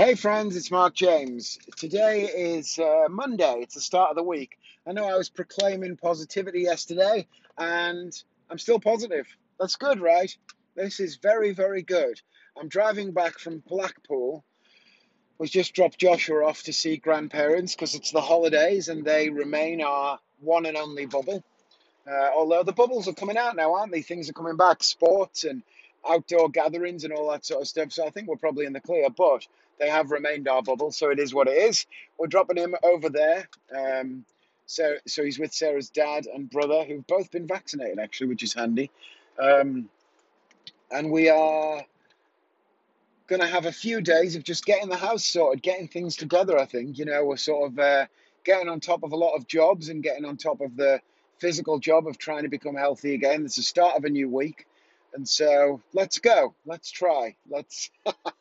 Hey friends, it's Mark James. Today is uh, Monday. It's the start of the week. I know I was proclaiming positivity yesterday, and I'm still positive. That's good, right? This is very, very good. I'm driving back from Blackpool. We just dropped Joshua off to see grandparents because it's the holidays and they remain our one and only bubble. Uh, although the bubbles are coming out now, aren't they? Things are coming back, sports and outdoor gatherings and all that sort of stuff. So I think we're probably in the clear, but they have remained our bubble, so it is what it is. We're dropping him over there. Um, so, so he's with Sarah's dad and brother, who've both been vaccinated, actually, which is handy. Um, and we are going to have a few days of just getting the house sorted, getting things together. I think you know we're sort of uh, getting on top of a lot of jobs and getting on top of the physical job of trying to become healthy again. It's the start of a new week. And so let's go. Let's try. Let's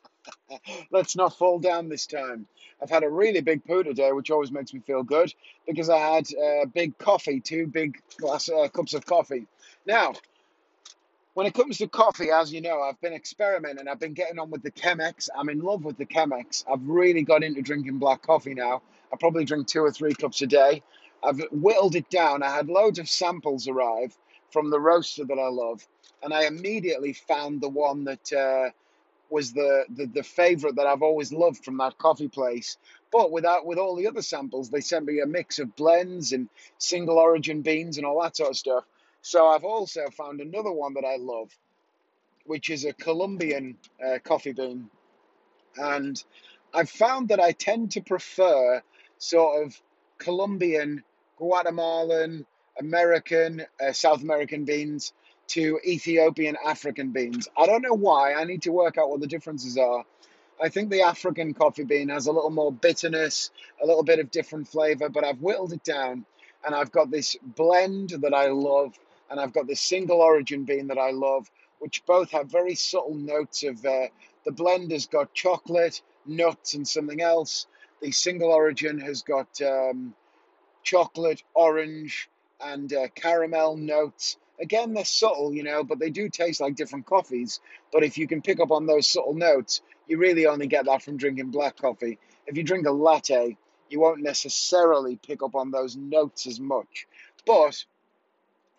let's not fall down this time. I've had a really big poo today, which always makes me feel good because I had a uh, big coffee, two big glass uh, cups of coffee. Now, when it comes to coffee, as you know, I've been experimenting. I've been getting on with the Chemex. I'm in love with the Chemex. I've really got into drinking black coffee now. I probably drink two or three cups a day. I've whittled it down. I had loads of samples arrive from the roaster that I love, and I immediately found the one that uh, was the, the the favorite that I've always loved from that coffee place. But without with all the other samples, they sent me a mix of blends and single origin beans and all that sort of stuff. So I've also found another one that I love, which is a Colombian uh, coffee bean, and I've found that I tend to prefer sort of Colombian, Guatemalan, American, uh, South American beans to Ethiopian African beans. I don't know why. I need to work out what the differences are. I think the African coffee bean has a little more bitterness, a little bit of different flavor, but I've whittled it down and I've got this blend that I love and I've got this single origin bean that I love, which both have very subtle notes of uh, the blend has got chocolate, nuts, and something else. The single origin has got um, chocolate, orange, and uh, caramel notes. Again, they're subtle, you know, but they do taste like different coffees. But if you can pick up on those subtle notes, you really only get that from drinking black coffee. If you drink a latte, you won't necessarily pick up on those notes as much. But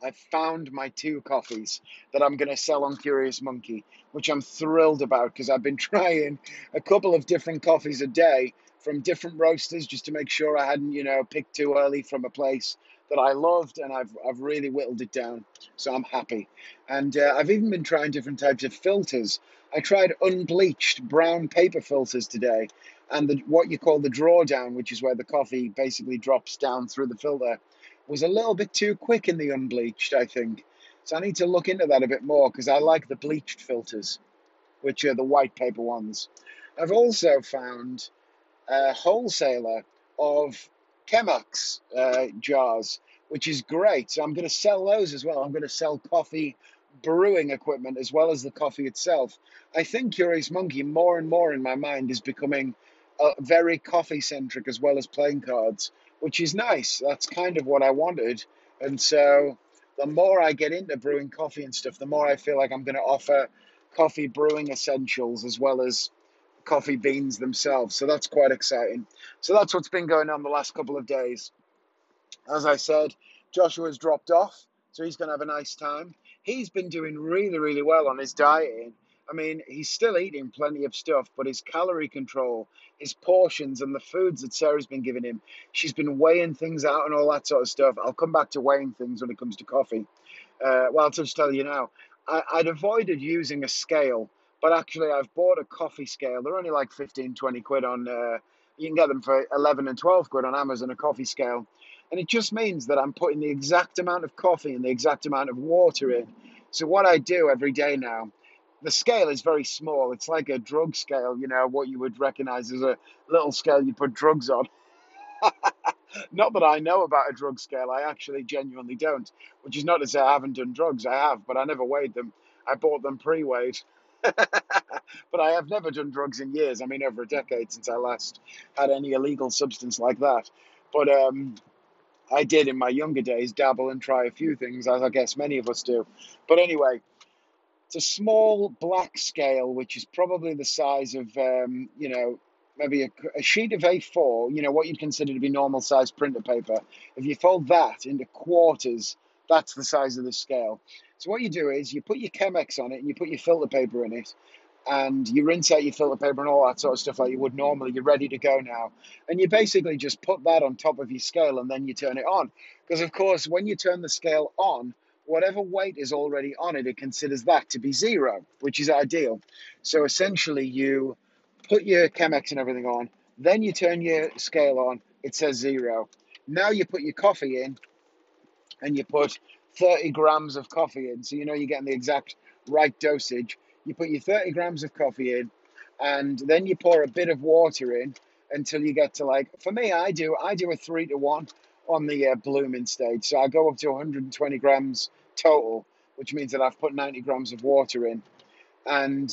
I've found my two coffees that I'm going to sell on Curious Monkey, which I'm thrilled about because I've been trying a couple of different coffees a day from different roasters just to make sure I hadn't, you know, picked too early from a place that I loved, and I've I've really whittled it down, so I'm happy. And uh, I've even been trying different types of filters. I tried unbleached brown paper filters today, and the, what you call the drawdown, which is where the coffee basically drops down through the filter, was a little bit too quick in the unbleached. I think so. I need to look into that a bit more because I like the bleached filters, which are the white paper ones. I've also found a wholesaler of Chemex uh, jars, which is great. So I'm going to sell those as well. I'm going to sell coffee brewing equipment as well as the coffee itself. I think Curious Monkey more and more in my mind is becoming uh, very coffee centric as well as playing cards, which is nice. That's kind of what I wanted. And so the more I get into brewing coffee and stuff, the more I feel like I'm going to offer coffee brewing essentials as well as coffee beans themselves. So that's quite exciting. So that's what's been going on the last couple of days. As I said, Joshua's dropped off, so he's going to have a nice time. He's been doing really, really well on his dieting. I mean, he's still eating plenty of stuff, but his calorie control, his portions, and the foods that Sarah's been giving him, she's been weighing things out and all that sort of stuff. I'll come back to weighing things when it comes to coffee. Uh, well, I'll just tell you now, I, I'd avoided using a scale but actually, I've bought a coffee scale. They're only like 15, 20 quid on, uh, you can get them for 11 and 12 quid on Amazon, a coffee scale. And it just means that I'm putting the exact amount of coffee and the exact amount of water in. So what I do every day now, the scale is very small. It's like a drug scale, you know, what you would recognize as a little scale you put drugs on. not that I know about a drug scale, I actually genuinely don't. Which is not to say I haven't done drugs, I have, but I never weighed them. I bought them pre weighed. but I have never done drugs in years. I mean, over a decade since I last had any illegal substance like that. But um, I did in my younger days dabble and try a few things, as I guess many of us do. But anyway, it's a small black scale, which is probably the size of, um, you know, maybe a, a sheet of A4, you know, what you'd consider to be normal size printer paper, if you fold that into quarters, that's the size of the scale. So what you do is you put your Chemex on it and you put your filter paper in it and you rinse out your filter paper and all that sort of stuff like you would normally. You're ready to go now. And you basically just put that on top of your scale and then you turn it on. Because, of course, when you turn the scale on, whatever weight is already on it, it considers that to be zero, which is ideal. So essentially, you put your Chemex and everything on, then you turn your scale on, it says zero. Now you put your coffee in and you put 30 grams of coffee in. So you know you're getting the exact right dosage. You put your 30 grams of coffee in, and then you pour a bit of water in until you get to like, for me, I do, I do a three to one on the uh, blooming stage. So I go up to 120 grams total, which means that I've put 90 grams of water in. And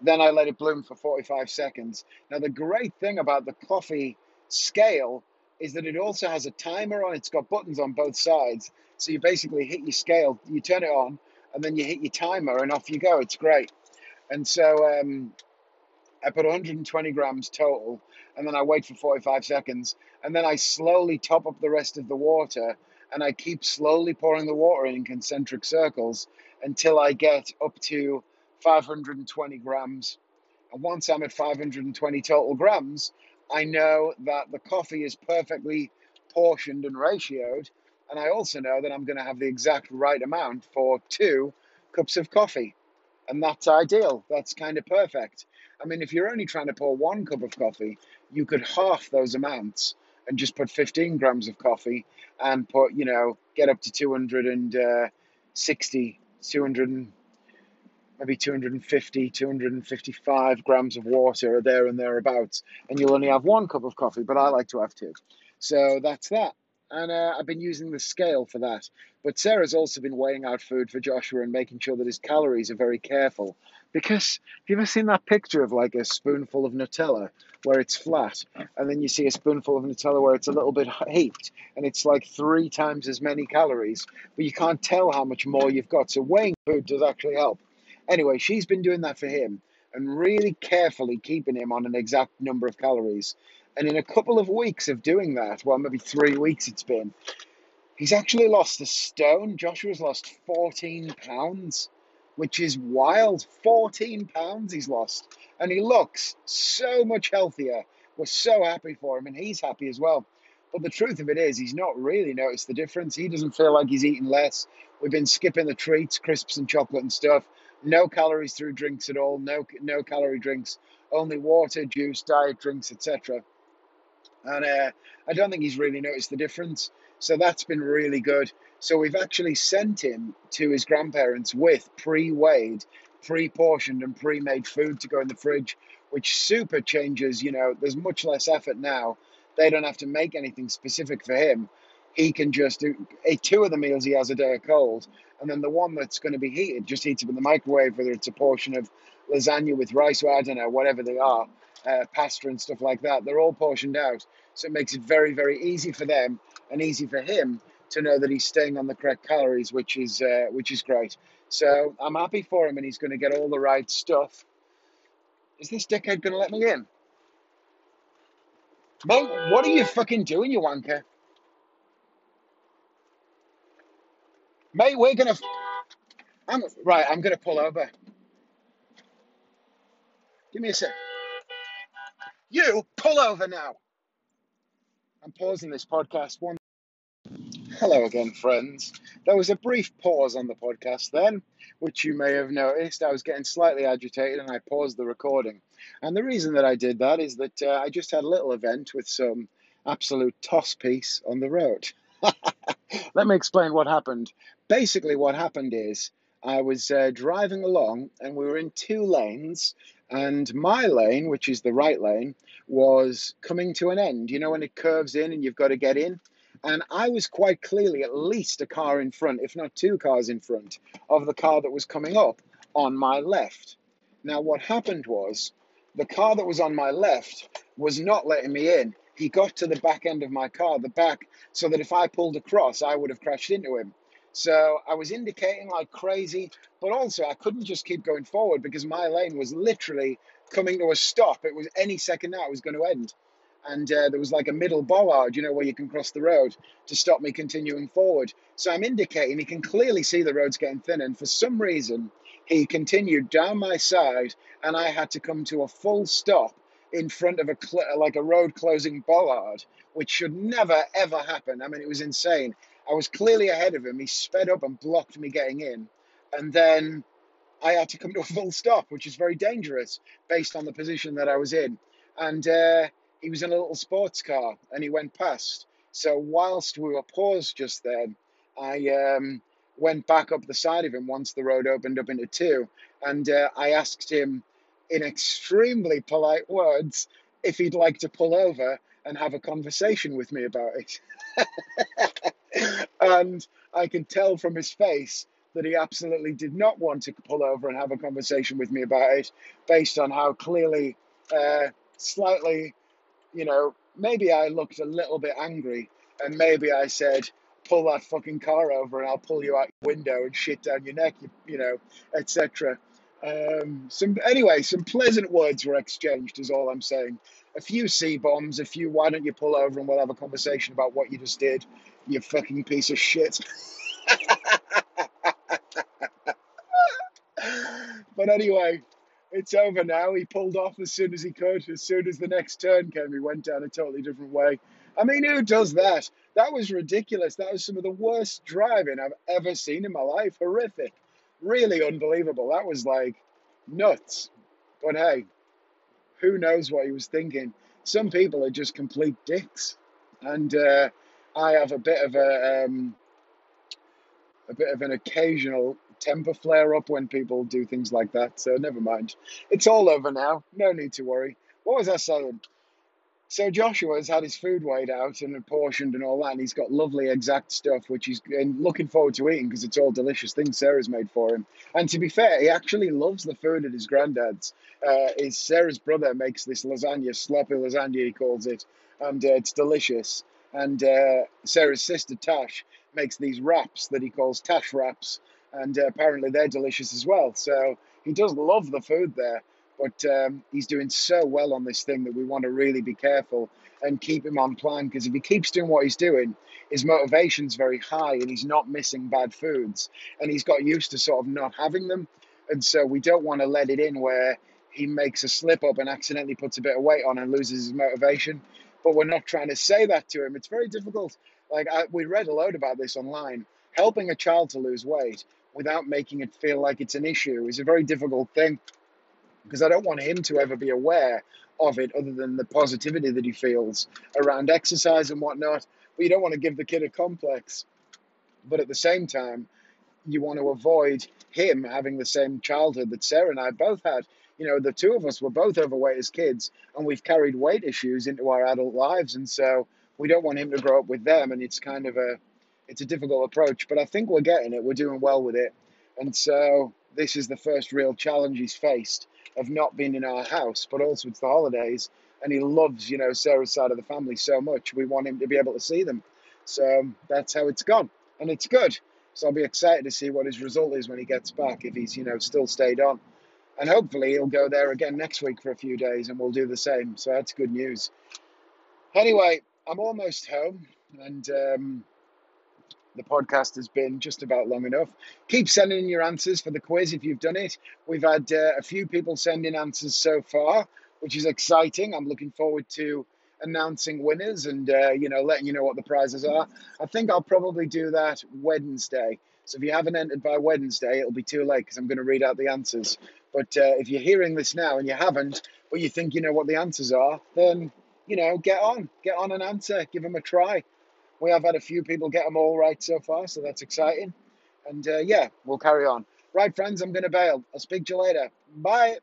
then I let it bloom for 45 seconds. Now, the great thing about the coffee scale is that it also has a timer on it. It's got buttons on both sides. So you basically hit your scale, you turn it on, and then you hit your timer, and off you go. It's great. And so um, I put 120 grams total, and then I wait for 45 seconds, and then I slowly top up the rest of the water, and I keep slowly pouring the water in concentric circles until I get up to 520 grams. And once I'm at 520 total grams, I know that the coffee is perfectly portioned and ratioed, and I also know that I'm going to have the exact right amount for two cups of coffee. And that's ideal. That's kind of perfect. I mean, if you're only trying to pour one cup of coffee, you could half those amounts and just put 15 grams of coffee and put, you know, get up to 260, uh, 200, maybe 250, 255 grams of water there and thereabouts. And you'll only have one cup of coffee, but I like to have two. So that's that and uh, I've been using the scale for that. But Sarah's also been weighing out food for Joshua and making sure that his calories are very careful. Because have you ever seen that picture of like a spoonful of Nutella where it's flat, and then you see a spoonful of Nutella where it's a little bit heaped, and it's like three times as many calories, but you can't tell how much more you've got. So weighing food does actually help. Anyway, she's been doing that for him and really carefully keeping him on an exact number of calories. And in a couple of weeks of doing that, well, maybe three weeks it's been, he's actually lost a stone. Joshua's lost 14 pounds, which is wild. 14 pounds he's lost. And he looks so much healthier. We're so happy for him, and he's happy as well. But the truth of it is, he's not really noticed the difference. He doesn't feel like he's eating less. We've been skipping the treats, crisps, and chocolate and stuff. No calories through drinks at all. No no calorie drinks. Only water, juice, diet drinks, etc and uh, I don't think he's really noticed the difference. So that's been really good. So we've actually sent him to his grandparents with pre-weighed, pre-portioned, and pre-made food to go in the fridge, which super changes. You know, there's much less effort now. They don't have to make anything specific for him. He can just do eh, two of the meals he has a day are cold, and then the one that's going to be heated just heats up in the microwave, whether it's a portion of lasagna with rice or I don't know, whatever they are uh, pasta and stuff like that. They're all portioned out. So it makes it very, very easy for them and easy for him to know that he's staying on the correct calories, which is uh, which is great. So I'm happy for him, and he's going to get all the right stuff. Is this dickhead going to let me in? Mate, what are you fucking doing, you wanker? Mate, we're gonna. I'm right. I'm gonna pull over. Give me a sec. You pull over now. I'm pausing this podcast. One. Hello again, friends. There was a brief pause on the podcast then, which you may have noticed. I was getting slightly agitated and I paused the recording. And the reason that I did that is that uh, I just had a little event with some absolute toss piece on the road. Let me explain what happened. Basically, what happened is I was uh, driving along and we were in two lanes and my lane, which is the right lane, was coming to an end. You know, when it curves in and you've got to get in? And I was quite clearly at least a car in front, if not two cars in front, of the car that was coming up on my left. Now, what happened was the car that was on my left was not letting me in. He got to the back end of my car, the back, so that if I pulled across, I would have crashed into him. So I was indicating like crazy, but also I couldn't just keep going forward because my lane was literally coming to a stop. It was any second now it was going to end. And uh, there was like a middle bollard, you know, where you can cross the road to stop me continuing forward. So I'm indicating he can clearly see the road's getting thin. And for some reason, he continued down my side, and I had to come to a full stop in front of a cl- like a road closing bollard, which should never ever happen. I mean, it was insane. I was clearly ahead of him. He sped up and blocked me getting in, and then I had to come to a full stop, which is very dangerous based on the position that I was in. And uh, he was in a little sports car, and he went past. So whilst we were paused just then, I um, went back up the side of him once the road opened up into two, and uh, I asked him in extremely polite words if he'd like to pull over and have a conversation with me about it. and I could tell from his face that he absolutely did not want to pull over and have a conversation with me about it, based on how clearly, uh, slightly, you know, maybe I looked a little bit angry, and maybe I said, "Pull that fucking car over, and I'll pull you out your window and shit down your neck," you, you know, etc. Um, some anyway, some pleasant words were exchanged, is all I'm saying. A few C bombs, a few. Why don't you pull over and we'll have a conversation about what you just did, you fucking piece of shit. but anyway, it's over now. He pulled off as soon as he could. As soon as the next turn came, he went down a totally different way. I mean, who does that? That was ridiculous. That was some of the worst driving I've ever seen in my life. Horrific really unbelievable. That was like nuts. But hey, who knows what he was thinking? Some people are just complete dicks, and uh, I have a bit of a um, a bit of an occasional temper flare up when people do things like that. So never mind. It's all over now. No need to worry. What was I saying? So Joshua has had his food weighed out and apportioned and all that, and he's got lovely exact stuff, which he's looking forward to eating because it's all delicious things Sarah's made for him. And to be fair, he actually loves the food at his granddad's. Uh, his Sarah's brother makes this lasagna, sloppy lasagna he calls it, and uh, it's delicious. And uh, Sarah's sister Tash makes these wraps that he calls Tash wraps, and uh, apparently they're delicious as well. So he does love the food there. But um, he's doing so well on this thing that we want to really be careful and keep him on plan because if he keeps doing what he's doing, his motivation's very high and he's not missing bad foods and he's got used to sort of not having them. And so we don't want to let it in where he makes a slip up and accidentally puts a bit of weight on and loses his motivation. But we're not trying to say that to him. It's very difficult. Like I, we read a load about this online. Helping a child to lose weight without making it feel like it's an issue is a very difficult thing because I don't want him to ever be aware of it other than the positivity that he feels around exercise and whatnot. But you don't want to give the kid a complex. But at the same time, you want to avoid him having the same childhood that Sarah and I both had. You know, the two of us were both overweight as kids, and we've carried weight issues into our adult lives, and so we don't want him to grow up with them. And it's kind of a, it's a difficult approach, but I think we're getting it. We're doing well with it, and so this is the first real challenge he's faced of not being in our house, but also it's the holidays, and he loves, you know, Sarah's side of the family so much. We want him to be able to see them. So that's how it's gone, and it's good. So I'll be excited to see what his result is when he gets back, if he's, you know, still stayed on. And hopefully he'll go there again next week for a few days and we'll do the same. So that's good news. Anyway, I'm almost home and um, the podcast has been just about long enough. Keep sending in your answers for the quiz if you've done it. We've had uh, a few people send in answers so far, which is exciting. I'm looking forward to announcing winners and uh, you know letting you know what the prizes are. I think I'll probably do that Wednesday. So if you haven't entered by Wednesday, it'll be too late because I'm going to read out the answers. But uh, if you're hearing this now and you haven't, but you think you know what the answers are, then you know get on, get on and answer, give them a try we have had a few people get them all right so far, so that's exciting. And uh, yeah, we'll carry on. Right, friends, I'm going to bail. I'll speak to you later. Bye.